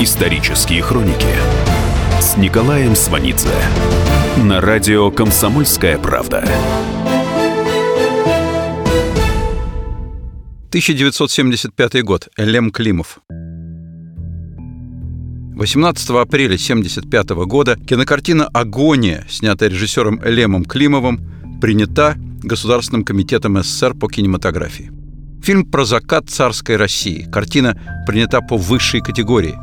Исторические хроники с Николаем Сванидзе на радио «Комсомольская правда». 1975 год. Элем Климов. 18 апреля 1975 года кинокартина «Агония», снятая режиссером Элемом Климовым, принята Государственным комитетом СССР по кинематографии. Фильм про закат царской России. Картина принята по высшей категории.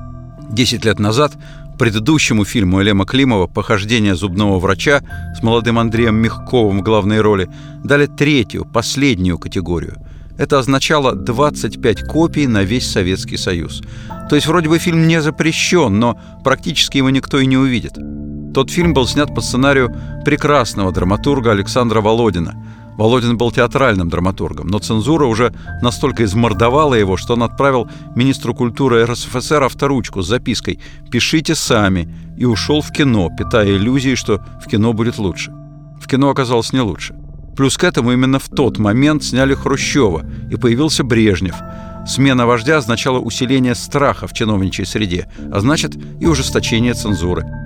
Десять лет назад предыдущему фильму Элема Климова «Похождение зубного врача» с молодым Андреем Мягковым в главной роли дали третью, последнюю категорию. Это означало 25 копий на весь Советский Союз. То есть вроде бы фильм не запрещен, но практически его никто и не увидит. Тот фильм был снят по сценарию прекрасного драматурга Александра Володина – Володин был театральным драматургом, но цензура уже настолько измордовала его, что он отправил министру культуры РСФСР авторучку с запиской «Пишите сами» и ушел в кино, питая иллюзии, что в кино будет лучше. В кино оказалось не лучше. Плюс к этому именно в тот момент сняли Хрущева, и появился Брежнев. Смена вождя означала усиление страха в чиновничьей среде, а значит и ужесточение цензуры –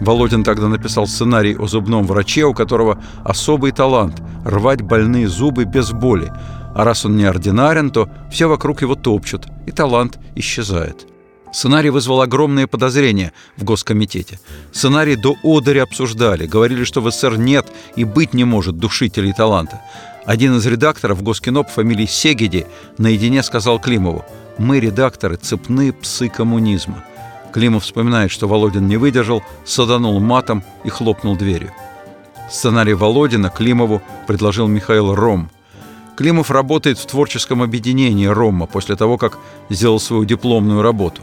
Володин тогда написал сценарий о зубном враче, у которого особый талант – рвать больные зубы без боли. А раз он неординарен, то все вокруг его топчут, и талант исчезает. Сценарий вызвал огромные подозрения в Госкомитете. Сценарий до одери обсуждали, говорили, что в СССР нет и быть не может душителей таланта. Один из редакторов Госкино по фамилии Сегеди наедине сказал Климову «Мы, редакторы, цепные псы коммунизма». Климов вспоминает, что Володин не выдержал, саданул матом и хлопнул дверью. Сценарий Володина Климову предложил Михаил Ром. Климов работает в творческом объединении Рома после того, как сделал свою дипломную работу.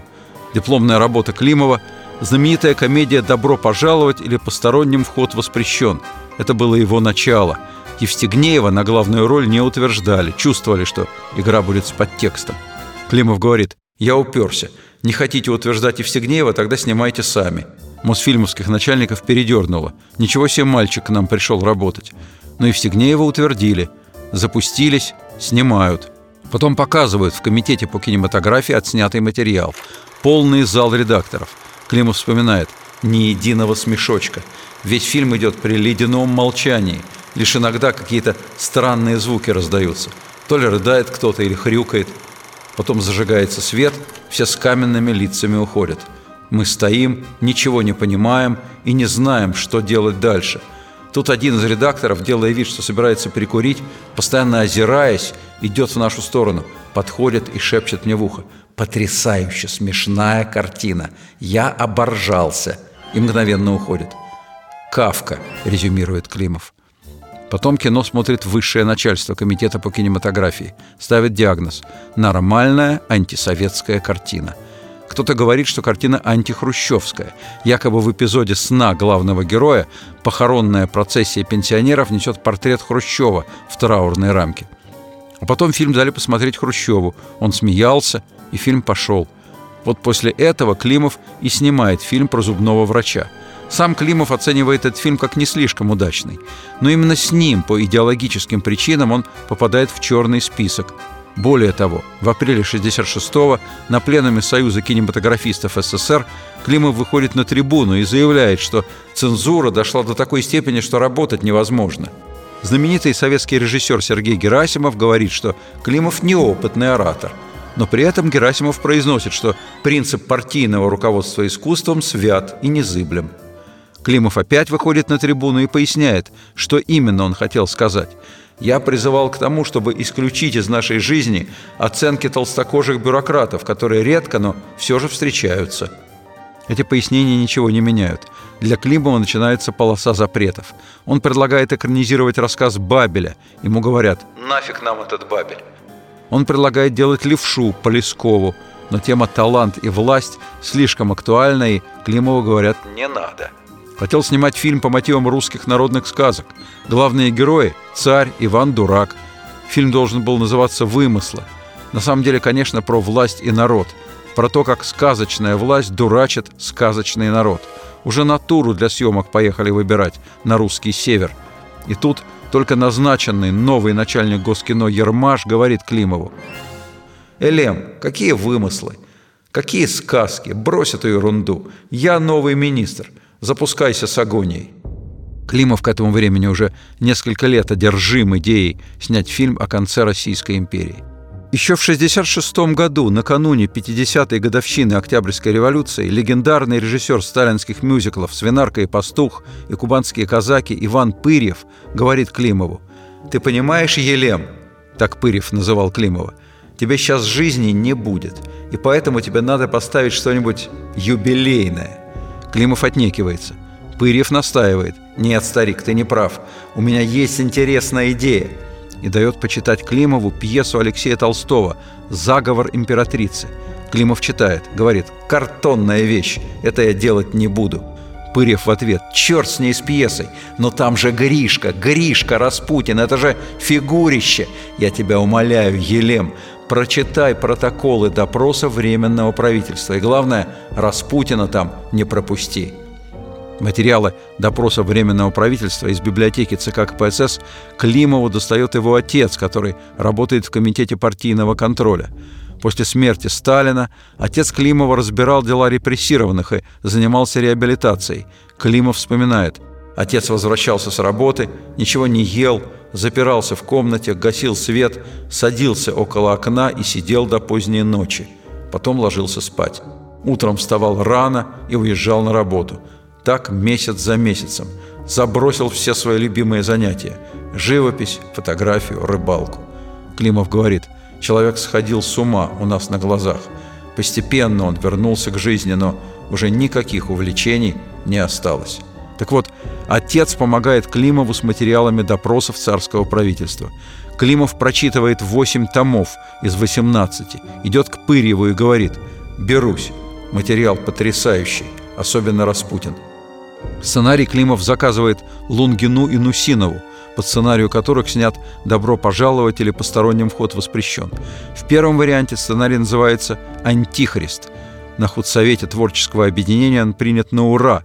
Дипломная работа Климова – знаменитая комедия «Добро пожаловать» или «Посторонним вход воспрещен». Это было его начало. Евстигнеева на главную роль не утверждали, чувствовали, что игра будет с подтекстом. Климов говорит «Я уперся. Не хотите утверждать Евстигнеева, тогда снимайте сами. Мосфильмовских начальников передернуло. Ничего себе мальчик к нам пришел работать. Но Евстигнеева утвердили. Запустились, снимают. Потом показывают в комитете по кинематографии отснятый материал. Полный зал редакторов. Климов вспоминает. Ни единого смешочка. Весь фильм идет при ледяном молчании. Лишь иногда какие-то странные звуки раздаются. То ли рыдает кто-то или хрюкает – Потом зажигается свет, все с каменными лицами уходят. Мы стоим, ничего не понимаем и не знаем, что делать дальше. Тут один из редакторов, делая вид, что собирается прикурить, постоянно озираясь, идет в нашу сторону, подходит и шепчет мне в ухо. «Потрясающе смешная картина! Я оборжался!» И мгновенно уходит. «Кавка», — резюмирует Климов. Потом кино смотрит высшее начальство Комитета по кинематографии. Ставит диагноз «Нормальная антисоветская картина». Кто-то говорит, что картина антихрущевская. Якобы в эпизоде «Сна» главного героя похоронная процессия пенсионеров несет портрет Хрущева в траурной рамке. А потом фильм дали посмотреть Хрущеву. Он смеялся, и фильм пошел. Вот после этого Климов и снимает фильм про зубного врача – сам Климов оценивает этот фильм как не слишком удачный. Но именно с ним, по идеологическим причинам, он попадает в черный список. Более того, в апреле 1966-го на пленуме Союза кинематографистов СССР Климов выходит на трибуну и заявляет, что цензура дошла до такой степени, что работать невозможно. Знаменитый советский режиссер Сергей Герасимов говорит, что Климов неопытный оратор. Но при этом Герасимов произносит, что принцип партийного руководства искусством свят и незыблем. Климов опять выходит на трибуну и поясняет, что именно он хотел сказать. «Я призывал к тому, чтобы исключить из нашей жизни оценки толстокожих бюрократов, которые редко, но все же встречаются». Эти пояснения ничего не меняют. Для Климова начинается полоса запретов. Он предлагает экранизировать рассказ Бабеля. Ему говорят «Нафиг нам этот Бабель». Он предлагает делать левшу по Лескову, но тема «талант» и «власть» слишком актуальна, и Климову говорят «не надо». Хотел снимать фильм по мотивам русских народных сказок. Главные герои – царь, Иван Дурак. Фильм должен был называться «Вымысла». На самом деле, конечно, про власть и народ. Про то, как сказочная власть дурачит сказочный народ. Уже натуру для съемок поехали выбирать на русский север. И тут только назначенный новый начальник Госкино Ермаш говорит Климову. «Элем, какие вымыслы? Какие сказки? Брось эту ерунду. Я новый министр. Запускайся с агонией. Климов к этому времени уже несколько лет одержим идеей снять фильм о конце Российской империи. Еще в 1966 году, накануне 50-й годовщины Октябрьской революции, легендарный режиссер сталинских мюзиклов «Свинарка и пастух» и «Кубанские казаки» Иван Пырьев говорит Климову, «Ты понимаешь, Елем?» – так Пырьев называл Климова. «Тебе сейчас жизни не будет, и поэтому тебе надо поставить что-нибудь юбилейное». Климов отнекивается. Пырьев настаивает. «Нет, старик, ты не прав. У меня есть интересная идея и дает почитать Климову пьесу Алексея Толстого «Заговор императрицы». Климов читает, говорит «Картонная вещь, это я делать не буду». Пырев в ответ «Черт с ней с пьесой, но там же Гришка, Гришка Распутин, это же фигурище! Я тебя умоляю, Елем, прочитай протоколы допроса Временного правительства и, главное, Распутина там не пропусти». Материалы допроса Временного правительства из библиотеки ЦК КПСС Климову достает его отец, который работает в Комитете партийного контроля. После смерти Сталина отец Климова разбирал дела репрессированных и занимался реабилитацией. Климов вспоминает. Отец возвращался с работы, ничего не ел, запирался в комнате, гасил свет, садился около окна и сидел до поздней ночи. Потом ложился спать. Утром вставал рано и уезжал на работу – так месяц за месяцем. Забросил все свои любимые занятия – живопись, фотографию, рыбалку. Климов говорит, человек сходил с ума у нас на глазах. Постепенно он вернулся к жизни, но уже никаких увлечений не осталось. Так вот, отец помогает Климову с материалами допросов царского правительства. Климов прочитывает 8 томов из 18, идет к Пырьеву и говорит «Берусь, материал потрясающий, особенно Распутин». Сценарий Климов заказывает Лунгину и Нусинову, по сценарию которых снят «Добро пожаловать» или «Посторонним вход воспрещен». В первом варианте сценарий называется «Антихрист». На худсовете творческого объединения он принят на ура.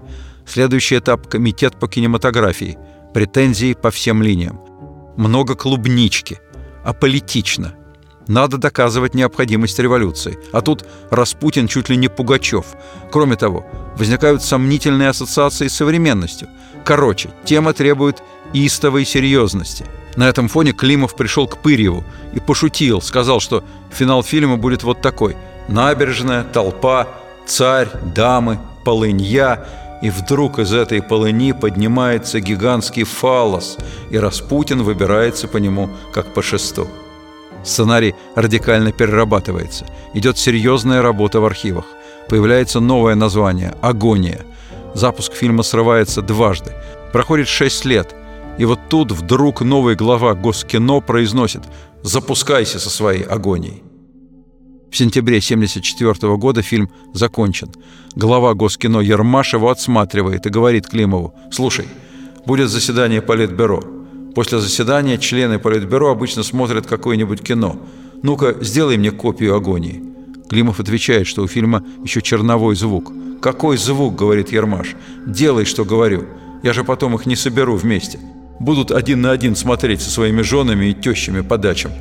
Следующий этап – Комитет по кинематографии. Претензии по всем линиям. Много клубнички. Аполитично – надо доказывать необходимость революции. А тут Распутин чуть ли не Пугачев. Кроме того, возникают сомнительные ассоциации с современностью. Короче, тема требует истовой серьезности. На этом фоне Климов пришел к Пырьеву и пошутил, сказал, что финал фильма будет вот такой. Набережная, толпа, царь, дамы, полынья – и вдруг из этой полыни поднимается гигантский фалос, и Распутин выбирается по нему, как по шесту. Сценарий радикально перерабатывается. Идет серьезная работа в архивах. Появляется новое название – «Агония». Запуск фильма срывается дважды. Проходит шесть лет. И вот тут вдруг новый глава Госкино произносит «Запускайся со своей агонией». В сентябре 1974 года фильм закончен. Глава Госкино Ермаш его отсматривает и говорит Климову «Слушай, будет заседание Политбюро. После заседания члены Политбюро обычно смотрят какое-нибудь кино. «Ну-ка, сделай мне копию агонии». Климов отвечает, что у фильма еще черновой звук. «Какой звук?» – говорит Ермаш. «Делай, что говорю. Я же потом их не соберу вместе. Будут один на один смотреть со своими женами и тещами по дачам».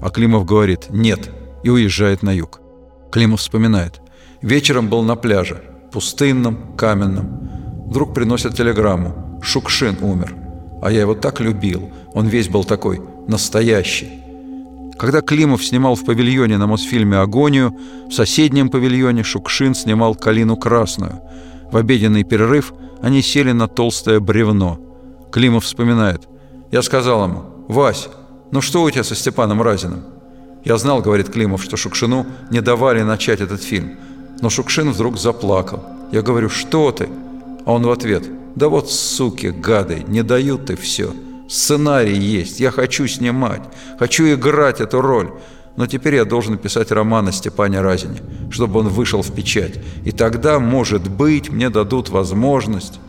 А Климов говорит «нет» и уезжает на юг. Климов вспоминает. Вечером был на пляже, пустынном, каменном. Вдруг приносят телеграмму. Шукшин умер. А я его так любил. Он весь был такой настоящий. Когда Климов снимал в павильоне на Мосфильме «Агонию», в соседнем павильоне Шукшин снимал «Калину красную». В обеденный перерыв они сели на толстое бревно. Климов вспоминает. Я сказал ему, «Вась, ну что у тебя со Степаном Разиным?» Я знал, говорит Климов, что Шукшину не давали начать этот фильм. Но Шукшин вдруг заплакал. Я говорю, что ты? А он в ответ, да вот суки, гады, не дают и все. Сценарий есть, я хочу снимать, хочу играть эту роль. Но теперь я должен писать роман о Степане Разине, чтобы он вышел в печать. И тогда, может быть, мне дадут возможность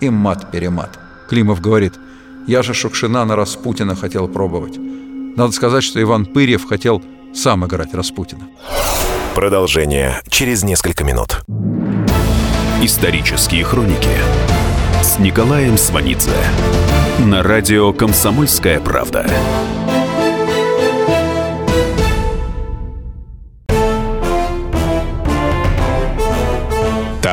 и мат-перемат. Климов говорит, я же Шукшина на Распутина хотел пробовать. Надо сказать, что Иван Пырьев хотел сам играть Распутина. Продолжение через несколько минут. Исторические хроники с Николаем Сванидзе на радио «Комсомольская правда».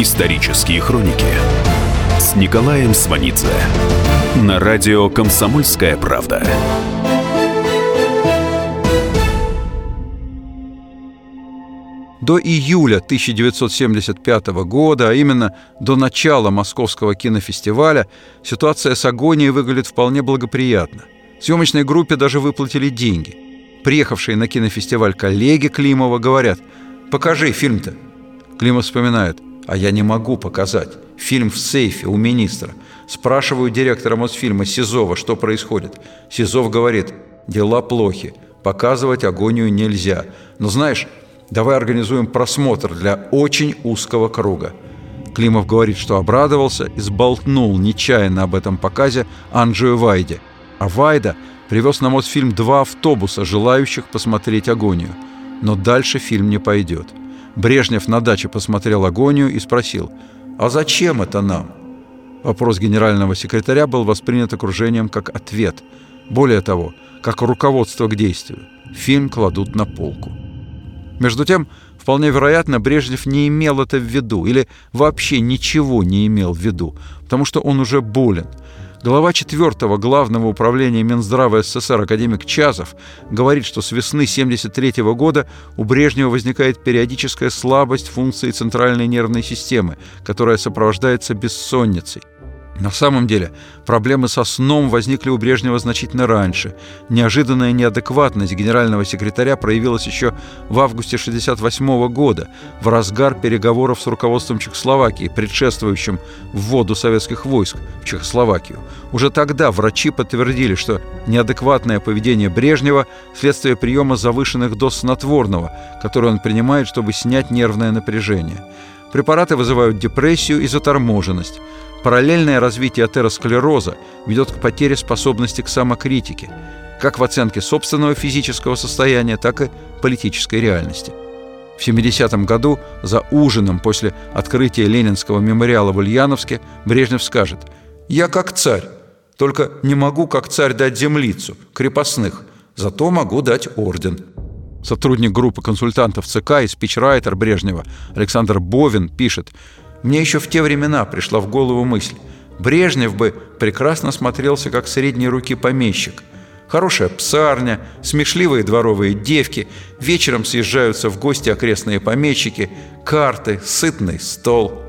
Исторические хроники с Николаем Сванидзе на радио «Комсомольская правда». До июля 1975 года, а именно до начала Московского кинофестиваля, ситуация с агонией выглядит вполне благоприятно. Съемочной группе даже выплатили деньги. Приехавшие на кинофестиваль коллеги Климова говорят «Покажи фильм-то». Климов вспоминает а я не могу показать. Фильм в сейфе у министра. Спрашиваю директора Мосфильма Сизова, что происходит. Сизов говорит, дела плохи, показывать агонию нельзя. Но знаешь, давай организуем просмотр для очень узкого круга. Климов говорит, что обрадовался и сболтнул нечаянно об этом показе Анджию Вайде. А Вайда привез на Мосфильм два автобуса, желающих посмотреть агонию. Но дальше фильм не пойдет. Брежнев на даче посмотрел агонию и спросил, «А зачем это нам?» Вопрос генерального секретаря был воспринят окружением как ответ. Более того, как руководство к действию. Фильм кладут на полку. Между тем, вполне вероятно, Брежнев не имел это в виду или вообще ничего не имел в виду, потому что он уже болен – Глава 4 Главного управления Минздрава СССР академик Чазов говорит, что с весны 1973 года у Брежнева возникает периодическая слабость функции центральной нервной системы, которая сопровождается бессонницей. На самом деле проблемы со сном возникли у Брежнева значительно раньше. Неожиданная неадекватность генерального секретаря проявилась еще в августе 1968 года, в разгар переговоров с руководством Чехословакии, предшествующим вводу советских войск в Чехословакию. Уже тогда врачи подтвердили, что неадекватное поведение Брежнева – следствие приема завышенных доз снотворного, которые он принимает, чтобы снять нервное напряжение. Препараты вызывают депрессию и заторможенность. Параллельное развитие атеросклероза ведет к потере способности к самокритике, как в оценке собственного физического состояния, так и политической реальности. В 70-м году за ужином после открытия Ленинского мемориала в Ульяновске Брежнев скажет «Я как царь, только не могу как царь дать землицу, крепостных, зато могу дать орден». Сотрудник группы консультантов ЦК и спичрайтер Брежнева Александр Бовин пишет мне еще в те времена пришла в голову мысль. Брежнев бы прекрасно смотрелся как средней руки помещик. Хорошая псарня, смешливые дворовые девки, вечером съезжаются в гости окрестные помещики, карты, сытный стол.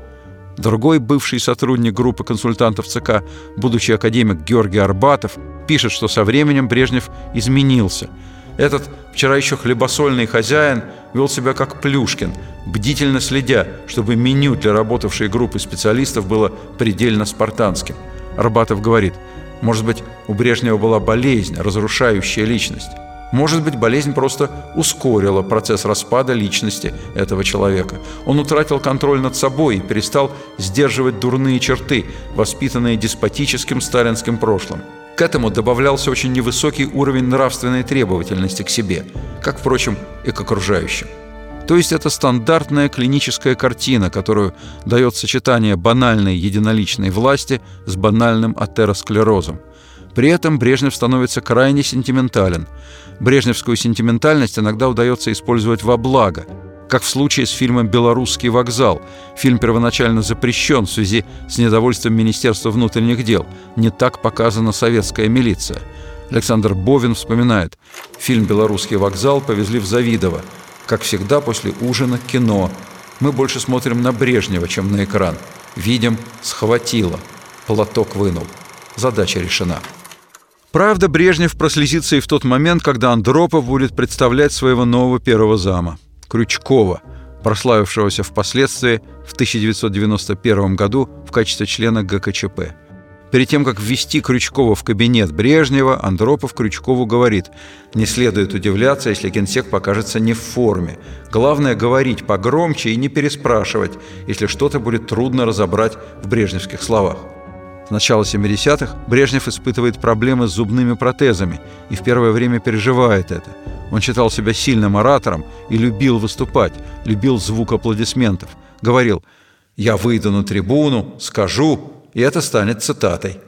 Другой бывший сотрудник группы консультантов ЦК, будучи академик Георгий Арбатов, пишет, что со временем Брежнев изменился – этот вчера еще хлебосольный хозяин вел себя как Плюшкин, бдительно следя, чтобы меню для работавшей группы специалистов было предельно спартанским. Арбатов говорит, может быть, у Брежнева была болезнь, разрушающая личность. Может быть, болезнь просто ускорила процесс распада личности этого человека. Он утратил контроль над собой и перестал сдерживать дурные черты, воспитанные деспотическим сталинским прошлым. К этому добавлялся очень невысокий уровень нравственной требовательности к себе, как, впрочем, и к окружающим. То есть это стандартная клиническая картина, которую дает сочетание банальной единоличной власти с банальным атеросклерозом. При этом Брежнев становится крайне сентиментален. Брежневскую сентиментальность иногда удается использовать во благо – как в случае с фильмом «Белорусский вокзал». Фильм первоначально запрещен в связи с недовольством Министерства внутренних дел. Не так показана советская милиция. Александр Бовин вспоминает. Фильм «Белорусский вокзал» повезли в Завидово. Как всегда, после ужина кино. Мы больше смотрим на Брежнева, чем на экран. Видим, схватило. Платок вынул. Задача решена. Правда, Брежнев прослезится и в тот момент, когда Андропов будет представлять своего нового первого зама. Крючкова, прославившегося впоследствии в 1991 году в качестве члена ГКЧП. Перед тем, как ввести Крючкова в кабинет Брежнева, Андропов Крючкову говорит, не следует удивляться, если генсек покажется не в форме. Главное – говорить погромче и не переспрашивать, если что-то будет трудно разобрать в брежневских словах. С начала 70-х Брежнев испытывает проблемы с зубными протезами и в первое время переживает это. Он считал себя сильным оратором и любил выступать, любил звук аплодисментов. Говорил «Я выйду на трибуну, скажу, и это станет цитатой».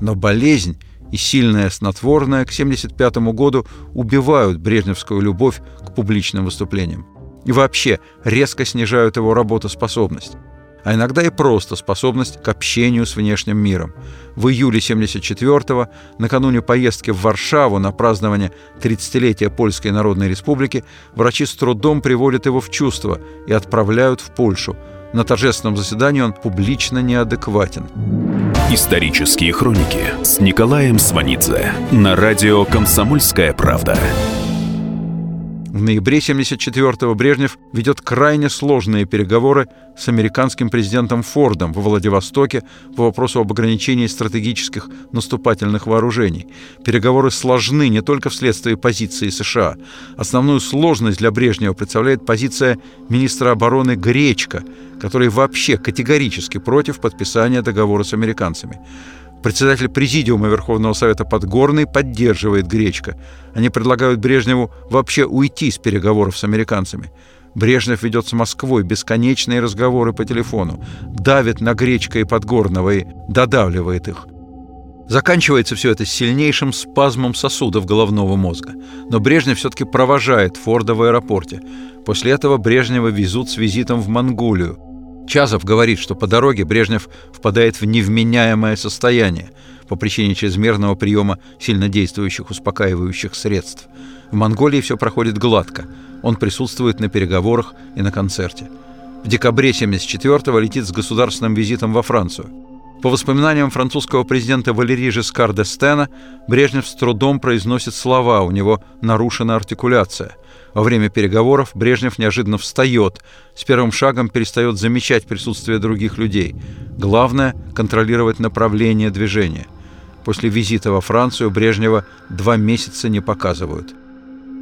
Но болезнь и сильное снотворное к 1975 году убивают брежневскую любовь к публичным выступлениям. И вообще резко снижают его работоспособность а иногда и просто способность к общению с внешним миром. В июле 74-го, накануне поездки в Варшаву на празднование 30-летия Польской Народной Республики, врачи с трудом приводят его в чувство и отправляют в Польшу. На торжественном заседании он публично неадекватен. Исторические хроники с Николаем Сванидзе на радио «Комсомольская правда». В ноябре 1974-го Брежнев ведет крайне сложные переговоры с американским президентом Фордом во Владивостоке по вопросу об ограничении стратегических наступательных вооружений. Переговоры сложны не только вследствие позиции США. Основную сложность для Брежнева представляет позиция министра обороны Гречка, который вообще категорически против подписания договора с американцами. Председатель Президиума Верховного Совета Подгорный поддерживает Гречка. Они предлагают Брежневу вообще уйти с переговоров с американцами. Брежнев ведет с Москвой бесконечные разговоры по телефону, давит на Гречка и Подгорного и додавливает их. Заканчивается все это сильнейшим спазмом сосудов головного мозга. Но Брежнев все-таки провожает Форда в аэропорте. После этого Брежнева везут с визитом в Монголию. Чазов говорит, что по дороге Брежнев впадает в невменяемое состояние по причине чрезмерного приема сильнодействующих успокаивающих средств. В Монголии все проходит гладко. Он присутствует на переговорах и на концерте. В декабре 1974-го летит с государственным визитом во Францию. По воспоминаниям французского президента Валерии Жескар де Стена, Брежнев с трудом произносит слова, у него нарушена артикуляция – во время переговоров Брежнев неожиданно встает, с первым шагом перестает замечать присутствие других людей. Главное – контролировать направление движения. После визита во Францию Брежнева два месяца не показывают.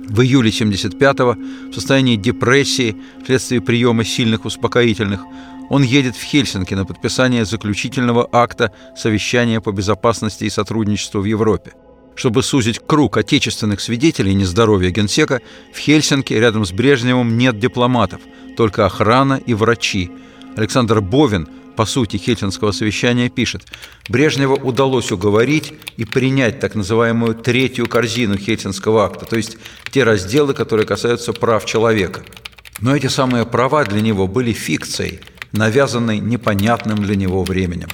В июле 75-го, в состоянии депрессии, вследствие приема сильных успокоительных, он едет в Хельсинки на подписание заключительного акта совещания по безопасности и сотрудничеству в Европе. Чтобы сузить круг отечественных свидетелей нездоровья генсека, в Хельсинки рядом с Брежневым нет дипломатов, только охрана и врачи. Александр Бовин, по сути хельсинского совещания, пишет, Брежнева удалось уговорить и принять так называемую третью корзину хельсинского акта, то есть те разделы, которые касаются прав человека. Но эти самые права для него были фикцией, навязанной непонятным для него временем.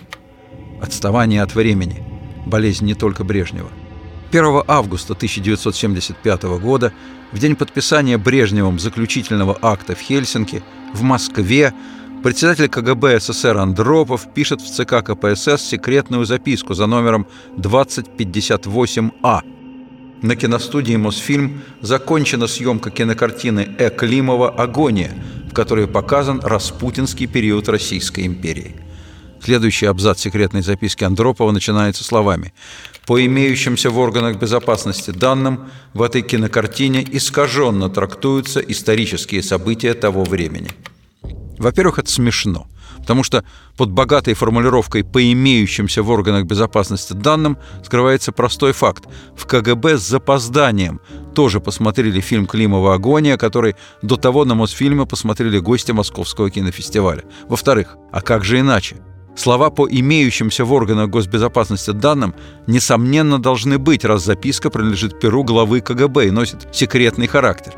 Отставание от времени – болезнь не только Брежнева. 1 августа 1975 года, в день подписания Брежневым заключительного акта в Хельсинки, в Москве, председатель КГБ СССР Андропов пишет в ЦК КПСС секретную записку за номером 2058А. На киностудии «Мосфильм» закончена съемка кинокартины Э. Климова «Агония», в которой показан распутинский период Российской империи. Следующий абзац секретной записки Андропова начинается словами «По имеющимся в органах безопасности данным, в этой кинокартине искаженно трактуются исторические события того времени». Во-первых, это смешно, потому что под богатой формулировкой «по имеющимся в органах безопасности данным» скрывается простой факт. В КГБ с запозданием тоже посмотрели фильм Климова «Агония», который до того на Мосфильме посмотрели гости Московского кинофестиваля. Во-вторых, а как же иначе? Слова по имеющимся в органах госбезопасности данным несомненно должны быть, раз записка принадлежит перу главы КГБ и носит секретный характер.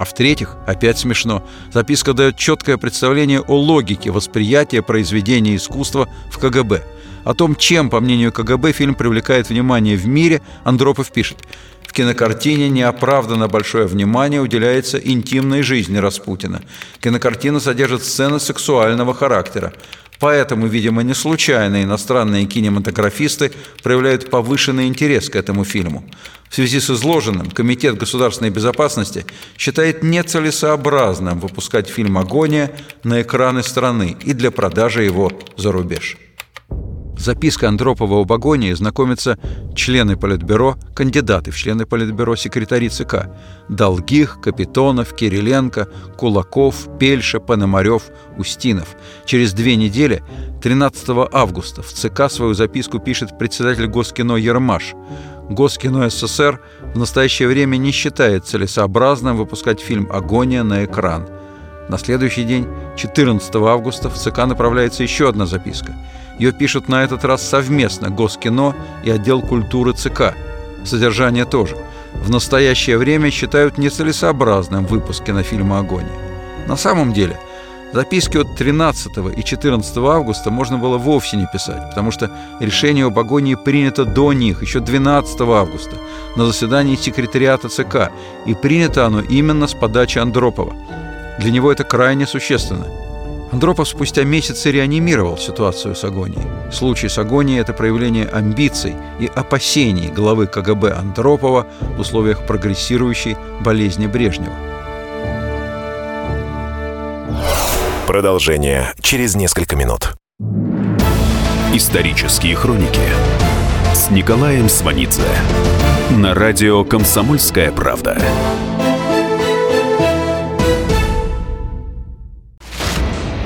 А в-третьих, опять смешно, записка дает четкое представление о логике восприятия произведения искусства в КГБ. О том, чем, по мнению КГБ, фильм привлекает внимание в мире, Андропов пишет. В кинокартине неоправданно большое внимание уделяется интимной жизни Распутина. Кинокартина содержит сцены сексуального характера. Поэтому, видимо, не случайно иностранные кинематографисты проявляют повышенный интерес к этому фильму. В связи с изложенным Комитет государственной безопасности считает нецелесообразным выпускать фильм «Агония» на экраны страны и для продажи его за рубеж. С запиской Андропова об агонии знакомятся члены Политбюро, кандидаты в члены Политбюро, секретари ЦК Долгих, Капитонов, Кириленко, Кулаков, Пельша, Пономарев, Устинов. Через две недели, 13 августа, в ЦК свою записку пишет председатель Госкино Ермаш. Госкино СССР в настоящее время не считает целесообразным выпускать фильм «Агония» на экран. На следующий день, 14 августа, в ЦК направляется еще одна записка. Ее пишут на этот раз совместно Госкино и отдел культуры ЦК. Содержание тоже. В настоящее время считают нецелесообразным выпуск кинофильма «Агония». На самом деле – Записки от 13 и 14 августа можно было вовсе не писать, потому что решение об агонии принято до них, еще 12 августа, на заседании секретариата ЦК, и принято оно именно с подачи Андропова. Для него это крайне существенно. Андропов спустя месяцы реанимировал ситуацию с агонией. Случай с агонией – это проявление амбиций и опасений главы КГБ Андропова в условиях прогрессирующей болезни Брежнева. Продолжение через несколько минут. Исторические хроники с Николаем Сванидзе на радио «Комсомольская правда».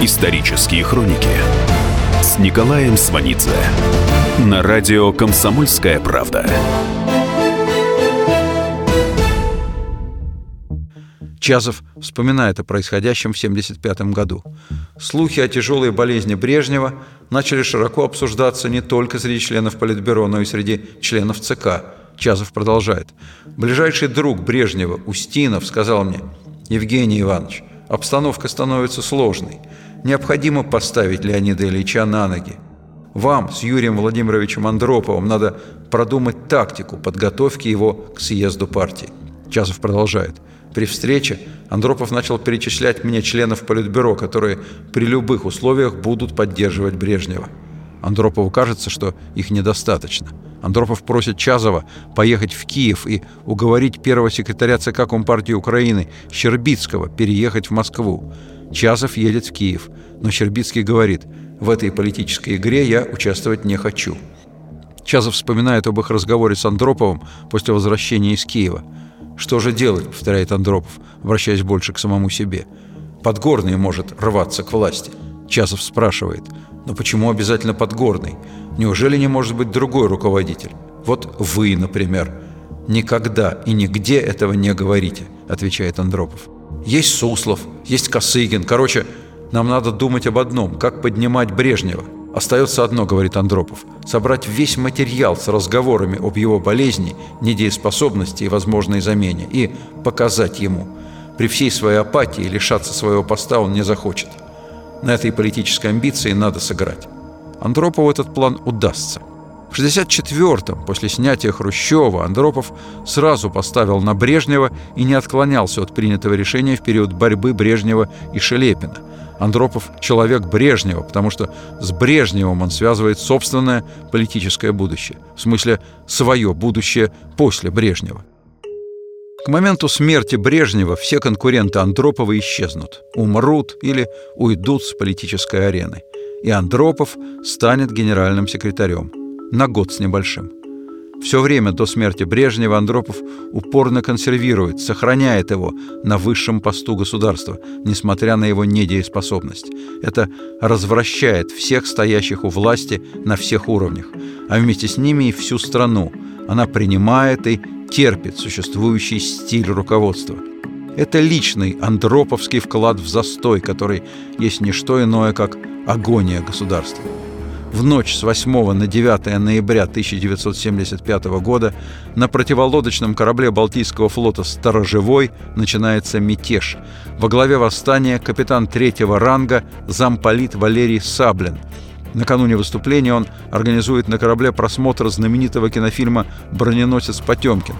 Исторические хроники с Николаем Сванидзе на радио «Комсомольская правда». Чазов вспоминает о происходящем в 1975 году. Слухи о тяжелой болезни Брежнева начали широко обсуждаться не только среди членов Политбюро, но и среди членов ЦК. Чазов продолжает. «Ближайший друг Брежнева, Устинов, сказал мне, Евгений Иванович, обстановка становится сложной. Необходимо поставить Леонида Ильича на ноги. Вам с Юрием Владимировичем Андроповым надо продумать тактику подготовки его к съезду партии». Чазов продолжает. При встрече Андропов начал перечислять мне членов Политбюро, которые при любых условиях будут поддерживать Брежнева. Андропову кажется, что их недостаточно. Андропов просит Чазова поехать в Киев и уговорить первого секретаря ЦК Компартии Украины Щербицкого переехать в Москву. Чазов едет в Киев, но Щербицкий говорит, в этой политической игре я участвовать не хочу. Чазов вспоминает об их разговоре с Андроповым после возвращения из Киева – «Что же делать?» — повторяет Андропов, обращаясь больше к самому себе. «Подгорный может рваться к власти». Часов спрашивает, «Но почему обязательно Подгорный? Неужели не может быть другой руководитель? Вот вы, например». «Никогда и нигде этого не говорите», — отвечает Андропов. «Есть Суслов, есть Косыгин. Короче, нам надо думать об одном — как поднимать Брежнева. Остается одно, говорит Андропов, собрать весь материал с разговорами об его болезни, недееспособности и возможной замене и показать ему. При всей своей апатии лишаться своего поста он не захочет. На этой политической амбиции надо сыграть. Андропову этот план удастся. В 1964-м, после снятия Хрущева, Андропов сразу поставил на Брежнева и не отклонялся от принятого решения в период борьбы Брежнева и Шелепина – Андропов – человек Брежнева, потому что с Брежневым он связывает собственное политическое будущее. В смысле, свое будущее после Брежнева. К моменту смерти Брежнева все конкуренты Андропова исчезнут, умрут или уйдут с политической арены. И Андропов станет генеральным секретарем на год с небольшим. Все время до смерти Брежнева Андропов упорно консервирует, сохраняет его на высшем посту государства, несмотря на его недееспособность. Это развращает всех стоящих у власти на всех уровнях, а вместе с ними и всю страну. Она принимает и терпит существующий стиль руководства. Это личный андроповский вклад в застой, который есть не что иное, как агония государства. В ночь с 8 на 9 ноября 1975 года на противолодочном корабле Балтийского флота «Сторожевой» начинается мятеж. Во главе восстания капитан третьего ранга замполит Валерий Саблин. Накануне выступления он организует на корабле просмотр знаменитого кинофильма «Броненосец Потемкин».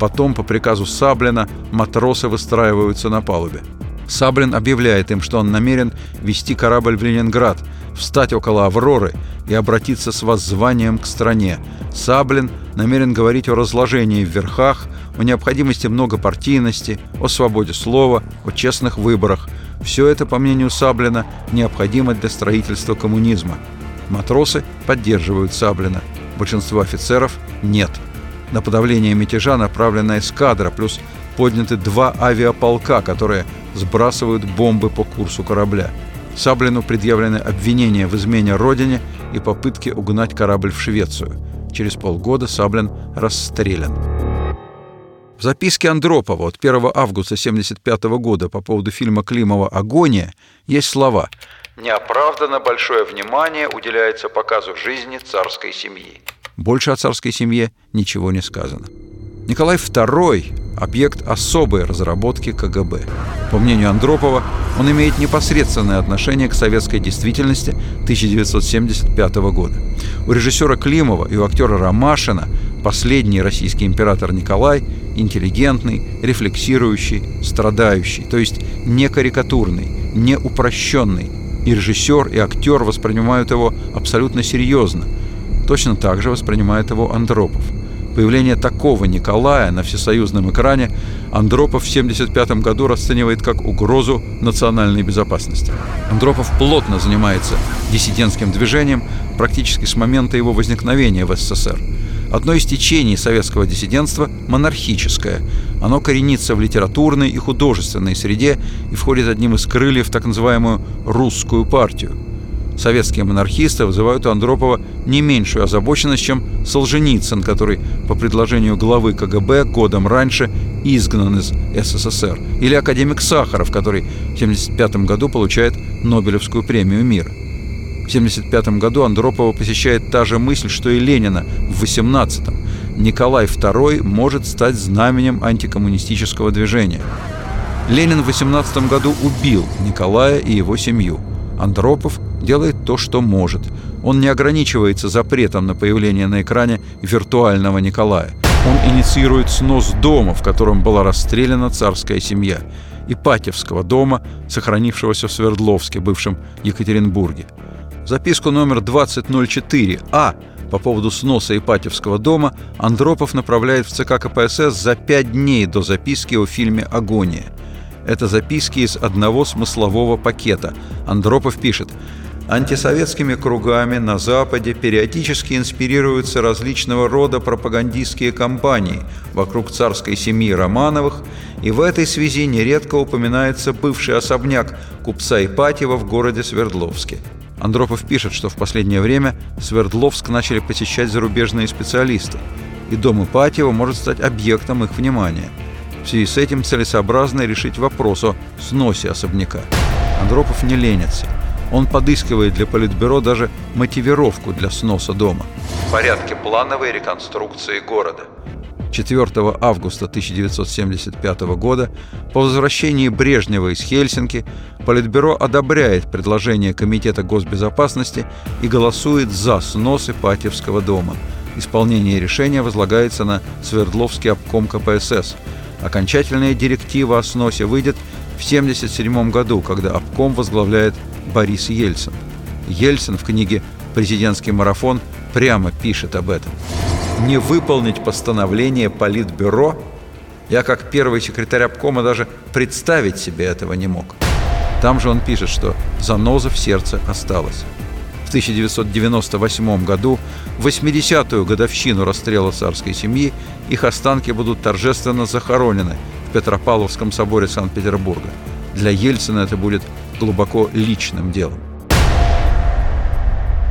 Потом, по приказу Саблина, матросы выстраиваются на палубе. Саблин объявляет им, что он намерен вести корабль в Ленинград, встать около «Авроры» и обратиться с воззванием к стране. Саблин намерен говорить о разложении в верхах, о необходимости многопартийности, о свободе слова, о честных выборах. Все это, по мнению Саблина, необходимо для строительства коммунизма. Матросы поддерживают Саблина. Большинство офицеров – нет. На подавление мятежа направлена эскадра, плюс подняты два авиаполка, которые сбрасывают бомбы по курсу корабля. Саблину предъявлены обвинения в измене родине и попытке угнать корабль в Швецию. Через полгода Саблин расстрелян. В записке Андропова от 1 августа 1975 года по поводу фильма Климова «Агония» есть слова «Неоправданно большое внимание уделяется показу жизни царской семьи». Больше о царской семье ничего не сказано. Николай II – объект особой разработки КГБ. По мнению Андропова, он имеет непосредственное отношение к советской действительности 1975 года. У режиссера Климова и у актера Ромашина последний российский император Николай интеллигентный, рефлексирующий, страдающий, то есть не карикатурный, не упрощенный. И режиссер, и актер воспринимают его абсолютно серьезно. Точно так же воспринимает его Андропов – Появление такого Николая на всесоюзном экране Андропов в 1975 году расценивает как угрозу национальной безопасности. Андропов плотно занимается диссидентским движением практически с момента его возникновения в СССР. Одно из течений советского диссидентства – монархическое. Оно коренится в литературной и художественной среде и входит одним из крыльев в так называемую «русскую партию». Советские монархисты вызывают у Андропова не меньшую озабоченность, чем Солженицын, который по предложению главы КГБ годом раньше изгнан из СССР, или академик Сахаров, который в 1975 году получает Нобелевскую премию мира. В 1975 году Андропова посещает та же мысль, что и Ленина в 18-м. Николай II может стать знаменем антикоммунистического движения. Ленин в 18 году убил Николая и его семью. Андропов делает то, что может. Он не ограничивается запретом на появление на экране виртуального Николая. Он инициирует снос дома, в котором была расстреляна царская семья, Ипатьевского дома, сохранившегося в Свердловске, бывшем Екатеринбурге. Записку номер 2004А по поводу сноса Ипатьевского дома Андропов направляет в ЦК КПСС за пять дней до записки о фильме «Агония». Это записки из одного смыслового пакета. Андропов пишет Антисоветскими кругами на Западе периодически инспирируются различного рода пропагандистские кампании вокруг царской семьи Романовых, и в этой связи нередко упоминается бывший особняк купца Ипатьева в городе Свердловске. Андропов пишет, что в последнее время Свердловск начали посещать зарубежные специалисты, и дом Ипатьева может стать объектом их внимания. В связи с этим целесообразно решить вопрос о сносе особняка. Андропов не ленится – он подыскивает для Политбюро даже мотивировку для сноса дома. В порядке плановой реконструкции города. 4 августа 1975 года по возвращении Брежнева из Хельсинки Политбюро одобряет предложение Комитета госбезопасности и голосует за снос Ипатьевского дома. Исполнение решения возлагается на Свердловский обком КПСС. Окончательная директива о сносе выйдет в 1977 году, когда обком возглавляет Борис Ельцин. Ельцин в книге «Президентский марафон» прямо пишет об этом. Не выполнить постановление Политбюро я как первый секретарь обкома даже представить себе этого не мог. Там же он пишет, что заноза в сердце осталась. В 1998 году, в 80-ю годовщину расстрела царской семьи, их останки будут торжественно захоронены в Петропавловском соборе Санкт-Петербурга. Для Ельцина это будет глубоко личным делом.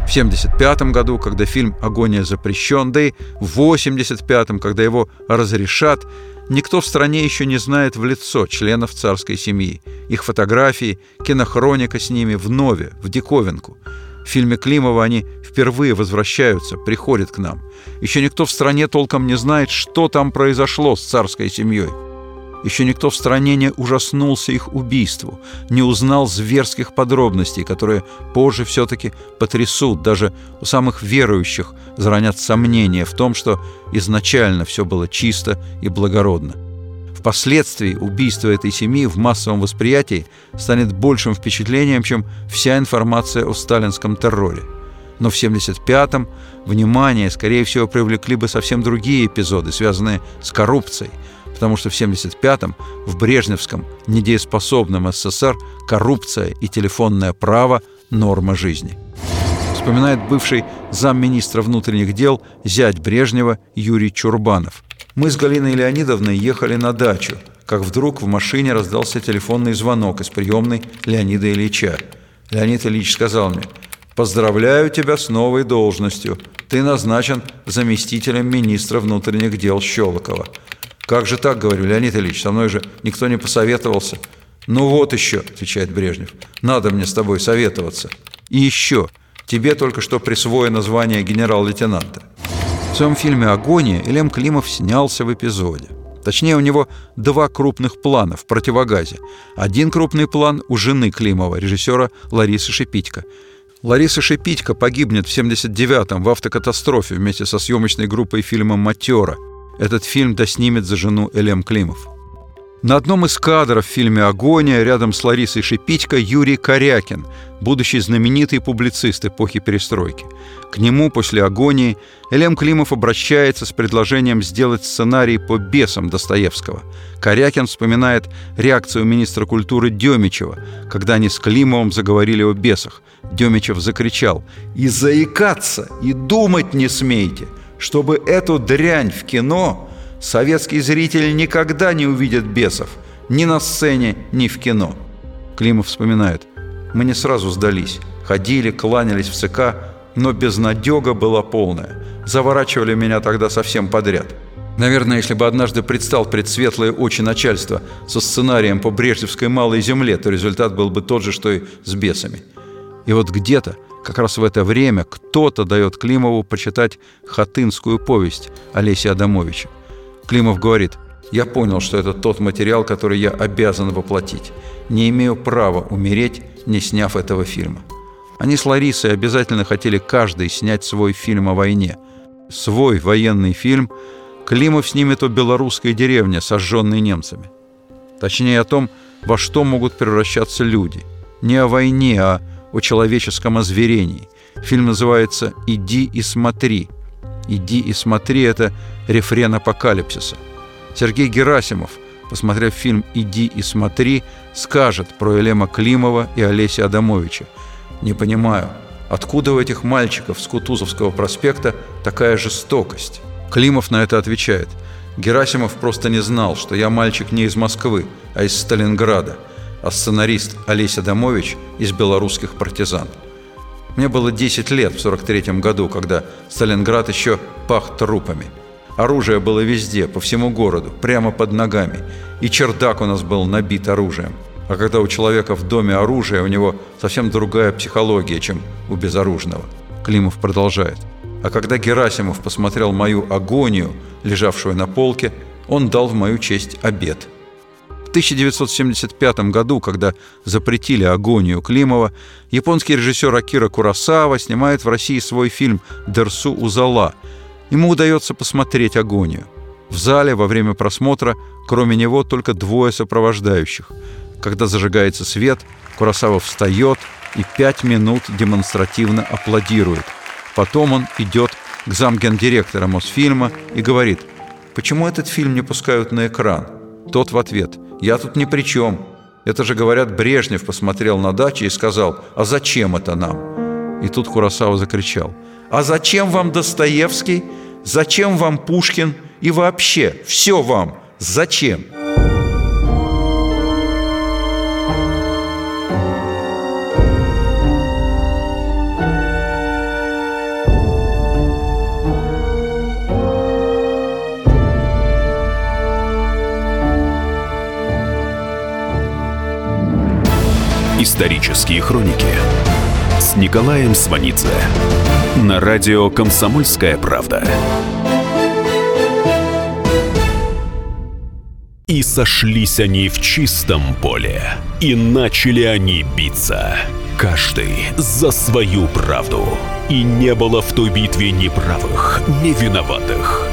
В 1975 году, когда фильм «Агония» запрещен, да и в 1985, когда его разрешат, никто в стране еще не знает в лицо членов царской семьи. Их фотографии, кинохроника с ними в нове, в диковинку. В фильме Климова они впервые возвращаются, приходят к нам. Еще никто в стране толком не знает, что там произошло с царской семьей. Еще никто в стране не ужаснулся их убийству, не узнал зверских подробностей, которые позже все-таки потрясут. Даже у самых верующих заранят сомнения в том, что изначально все было чисто и благородно. Впоследствии убийство этой семьи в массовом восприятии станет большим впечатлением, чем вся информация о сталинском терроре. Но в 1975-м внимание, скорее всего, привлекли бы совсем другие эпизоды, связанные с коррупцией, потому что в 1975-м в Брежневском недееспособном СССР коррупция и телефонное право – норма жизни. Вспоминает бывший замминистра внутренних дел зять Брежнева Юрий Чурбанов – мы с Галиной Леонидовной ехали на дачу, как вдруг в машине раздался телефонный звонок из приемной Леонида Ильича. Леонид Ильич сказал мне, «Поздравляю тебя с новой должностью. Ты назначен заместителем министра внутренних дел Щелокова». «Как же так, — говорю, Леонид Ильич, со мной же никто не посоветовался». «Ну вот еще», — отвечает Брежнев, — «надо мне с тобой советоваться». «И еще, тебе только что присвоено звание генерал-лейтенанта». В своем фильме «Агония» Элем Климов снялся в эпизоде. Точнее, у него два крупных плана в противогазе. Один крупный план у жены Климова, режиссера Ларисы Шипитько. Лариса Шипитько погибнет в 79-м в автокатастрофе вместе со съемочной группой фильма «Матера». Этот фильм доснимет за жену Элем Климов. На одном из кадров в фильме «Агония» рядом с Ларисой Шипитько Юрий Корякин, будущий знаменитый публицист эпохи перестройки. К нему после «Агонии» Элем Климов обращается с предложением сделать сценарий по бесам Достоевского. Корякин вспоминает реакцию министра культуры Демичева, когда они с Климовым заговорили о бесах. Демичев закричал «И заикаться, и думать не смейте, чтобы эту дрянь в кино Советский зритель никогда не увидит бесов ни на сцене, ни в кино. Климов вспоминает. Мы не сразу сдались. Ходили, кланялись в ЦК, но безнадега была полная. Заворачивали меня тогда совсем подряд. Наверное, если бы однажды предстал пред светлые очи начальства со сценарием по Брежневской малой земле, то результат был бы тот же, что и с бесами. И вот где-то, как раз в это время, кто-то дает Климову почитать хатынскую повесть Олеся Адамовича. Климов говорит, я понял, что это тот материал, который я обязан воплотить. Не имею права умереть, не сняв этого фильма. Они с Ларисой обязательно хотели каждый снять свой фильм о войне. Свой военный фильм Климов снимет о белорусской деревне, сожженной немцами. Точнее о том, во что могут превращаться люди. Не о войне, а о человеческом озверении. Фильм называется «Иди и смотри», «Иди и смотри» — это рефрен апокалипсиса. Сергей Герасимов, посмотрев фильм «Иди и смотри», скажет про Елема Климова и Олеся Адамовича. «Не понимаю, откуда у этих мальчиков с Кутузовского проспекта такая жестокость?» Климов на это отвечает. «Герасимов просто не знал, что я мальчик не из Москвы, а из Сталинграда, а сценарист Олеся Адамович из белорусских партизан». Мне было 10 лет в 43 году, когда Сталинград еще пах трупами. Оружие было везде, по всему городу, прямо под ногами. И чердак у нас был набит оружием. А когда у человека в доме оружие, у него совсем другая психология, чем у безоружного. Климов продолжает. А когда Герасимов посмотрел мою агонию, лежавшую на полке, он дал в мою честь обед – 1975 году, когда запретили агонию Климова, японский режиссер Акира Курасава снимает в России свой фильм «Дерсу Узала». Ему удается посмотреть агонию. В зале во время просмотра, кроме него, только двое сопровождающих. Когда зажигается свет, Курасава встает и пять минут демонстративно аплодирует. Потом он идет к замгендиректора Мосфильма и говорит, «Почему этот фильм не пускают на экран?» Тот в ответ, я тут ни при чем. Это же, говорят, Брежнев посмотрел на даче и сказал, а зачем это нам? И тут Курасава закричал, а зачем вам Достоевский? Зачем вам Пушкин? И вообще, все вам. Зачем? Исторические хроники с Николаем Сванидзе на радио «Комсомольская правда». И сошлись они в чистом поле, и начали они биться. Каждый за свою правду. И не было в той битве ни правых, ни виноватых.